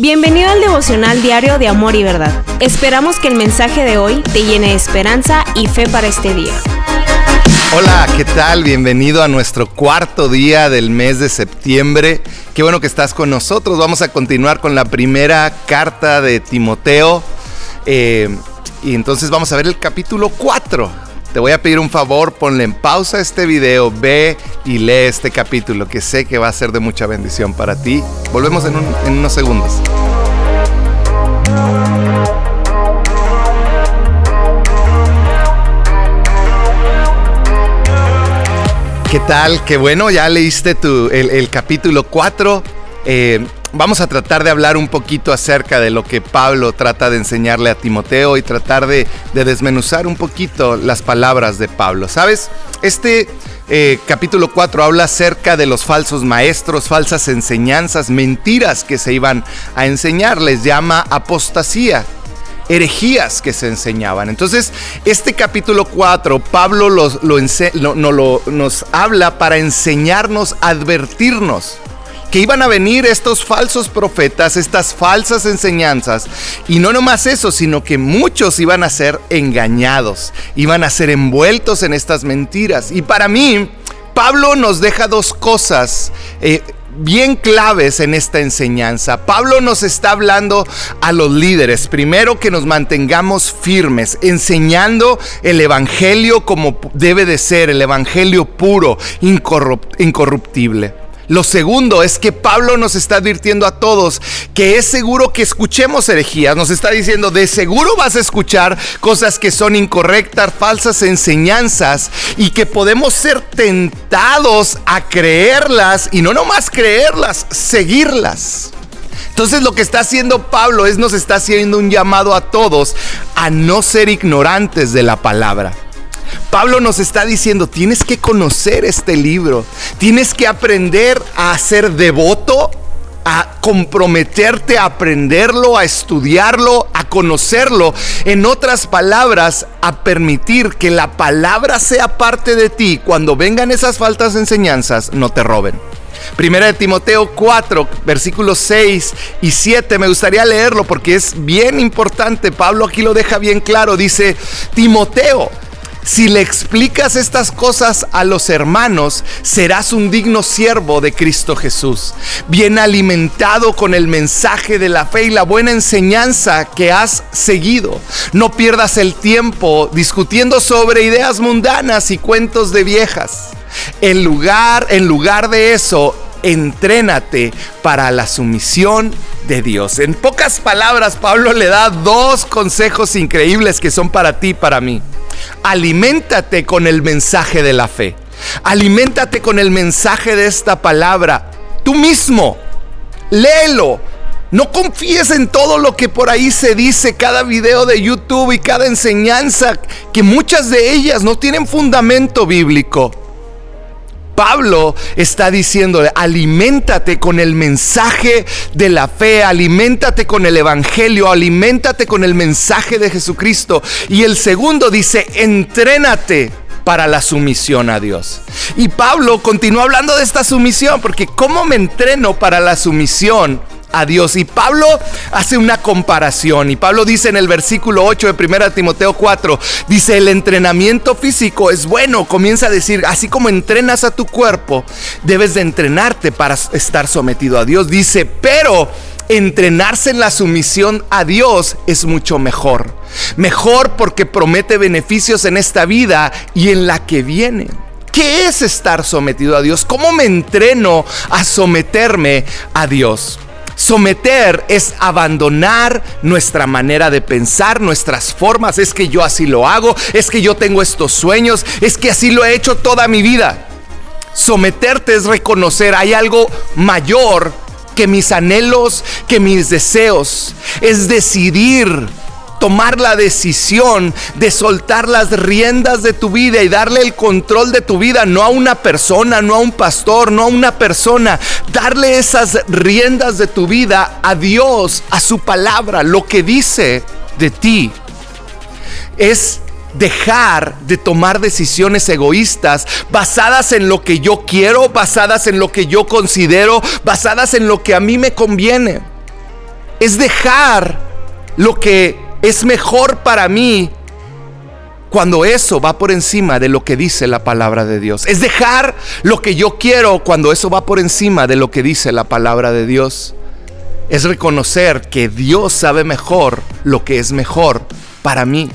Bienvenido al devocional diario de Amor y Verdad. Esperamos que el mensaje de hoy te llene de esperanza y fe para este día. Hola, ¿qué tal? Bienvenido a nuestro cuarto día del mes de septiembre. Qué bueno que estás con nosotros. Vamos a continuar con la primera carta de Timoteo. Eh, y entonces vamos a ver el capítulo 4. Te voy a pedir un favor, ponle en pausa este video, ve y lee este capítulo que sé que va a ser de mucha bendición para ti. Volvemos en, unos segundos. ¿Qué tal? Qué bueno, ya leíste tu, el, capítulo 4 vamos a tratar de hablar un poquito acerca de lo que Pablo trata de enseñarle a Timoteo y tratar de, desmenuzar un poquito las palabras de Pablo. ¿Sabes? Este eh, capítulo 4 habla acerca de los falsos maestros, falsas enseñanzas, mentiras que se iban a enseñar. Les llama apostasía herejías que se enseñaban. Entonces, este capítulo 4, Pablo los, lo, nos habla para enseñarnos, advertirnos que iban a venir estos falsos profetas, estas falsas enseñanzas. Y no nomás eso, sino que muchos iban a ser engañados, iban a ser envueltos en estas mentiras. Y para mí, Pablo nos deja dos cosas. Eh, bien claves en esta enseñanza. Pablo nos está hablando a los líderes, primero que nos mantengamos firmes, enseñando el Evangelio como debe de ser, el Evangelio puro, incorruptible. Lo segundo es que Pablo nos está advirtiendo a todos que es seguro que escuchemos herejías. Nos está diciendo, de seguro vas a escuchar cosas que son incorrectas, falsas enseñanzas y que podemos ser tentados a creerlas y no nomás creerlas, seguirlas. Entonces lo que está haciendo Pablo es nos está haciendo un llamado a todos a no ser ignorantes de la palabra. Pablo nos está diciendo, tienes que conocer este libro, tienes que aprender a ser devoto, a comprometerte a aprenderlo, a estudiarlo, a conocerlo. En otras palabras, a permitir que la palabra sea parte de ti. Cuando vengan esas faltas enseñanzas, no te roben. Primera de Timoteo 4, versículos 6 y 7, me gustaría leerlo porque es bien importante. Pablo aquí lo deja bien claro. Dice, Timoteo, si le explicas estas cosas a los hermanos, serás un digno siervo de Cristo Jesús, bien alimentado con el mensaje de la fe y la buena enseñanza que has seguido. No pierdas el tiempo discutiendo sobre ideas mundanas y cuentos de viejas. En lugar, en lugar de eso, entrénate para la sumisión de Dios. En pocas palabras, Pablo le da dos consejos increíbles que son para ti y para mí. Aliméntate con el mensaje de la fe. Aliméntate con el mensaje de esta palabra. Tú mismo. Léelo. No confíes en todo lo que por ahí se dice, cada video de YouTube y cada enseñanza, que muchas de ellas no tienen fundamento bíblico. Pablo está diciendo, aliméntate con el mensaje de la fe, aliméntate con el Evangelio, aliméntate con el mensaje de Jesucristo. Y el segundo dice, entrénate para la sumisión a Dios. Y Pablo continúa hablando de esta sumisión, porque ¿cómo me entreno para la sumisión? A Dios. Y Pablo hace una comparación. Y Pablo dice en el versículo 8 de 1 Timoteo 4, dice, el entrenamiento físico es bueno. Comienza a decir, así como entrenas a tu cuerpo, debes de entrenarte para estar sometido a Dios. Dice, pero entrenarse en la sumisión a Dios es mucho mejor. Mejor porque promete beneficios en esta vida y en la que viene. ¿Qué es estar sometido a Dios? ¿Cómo me entreno a someterme a Dios? Someter es abandonar nuestra manera de pensar, nuestras formas. Es que yo así lo hago, es que yo tengo estos sueños, es que así lo he hecho toda mi vida. Someterte es reconocer, hay algo mayor que mis anhelos, que mis deseos. Es decidir tomar la decisión de soltar las riendas de tu vida y darle el control de tu vida, no a una persona, no a un pastor, no a una persona, darle esas riendas de tu vida a Dios, a su palabra, lo que dice de ti. Es dejar de tomar decisiones egoístas basadas en lo que yo quiero, basadas en lo que yo considero, basadas en lo que a mí me conviene. es dejar lo que es mejor para mí cuando eso va por encima de lo que dice la palabra de Dios. Es dejar lo que yo quiero cuando eso va por encima de lo que dice la palabra de Dios. Es reconocer que Dios sabe mejor lo que es mejor para mí.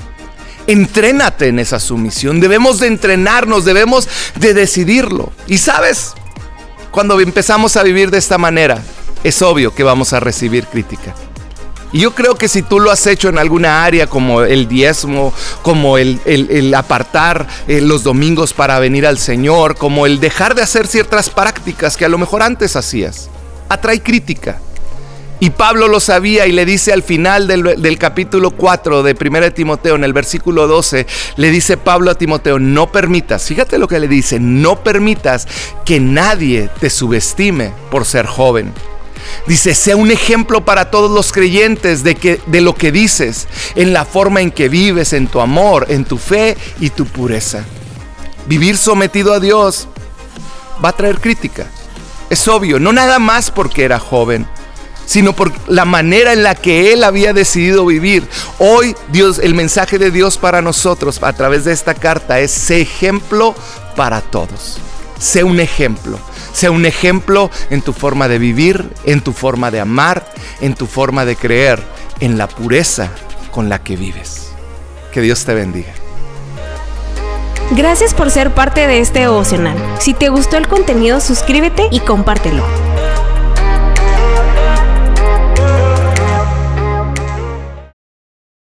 Entrénate en esa sumisión. Debemos de entrenarnos, debemos de decidirlo. Y sabes, cuando empezamos a vivir de esta manera, es obvio que vamos a recibir crítica. Y yo creo que si tú lo has hecho en alguna área como el diezmo, como el, apartar eh, los domingos para venir al Señor, como el dejar de hacer ciertas prácticas que a lo mejor antes hacías, atrae crítica. Y Pablo lo sabía y le dice al final del, capítulo 4 de 1 Timoteo, en el versículo 12, le dice Pablo a Timoteo, no permitas, fíjate lo que le dice, no permitas que nadie te subestime por ser joven. Dice, sea un ejemplo para todos los creyentes de, que, de lo que dices, en la forma en que vives, en tu amor, en tu fe y tu pureza. Vivir sometido a Dios va a traer crítica. Es obvio, no nada más porque era joven, sino por la manera en la que él había decidido vivir. Hoy Dios, el mensaje de Dios para nosotros a través de esta carta es ejemplo para todos. Sé un ejemplo. Sé un ejemplo en tu forma de vivir, en tu forma de amar, en tu forma de creer, en la pureza con la que vives. Que Dios te bendiga. Gracias por ser parte de este devocional. Si te gustó el contenido, suscríbete y compártelo.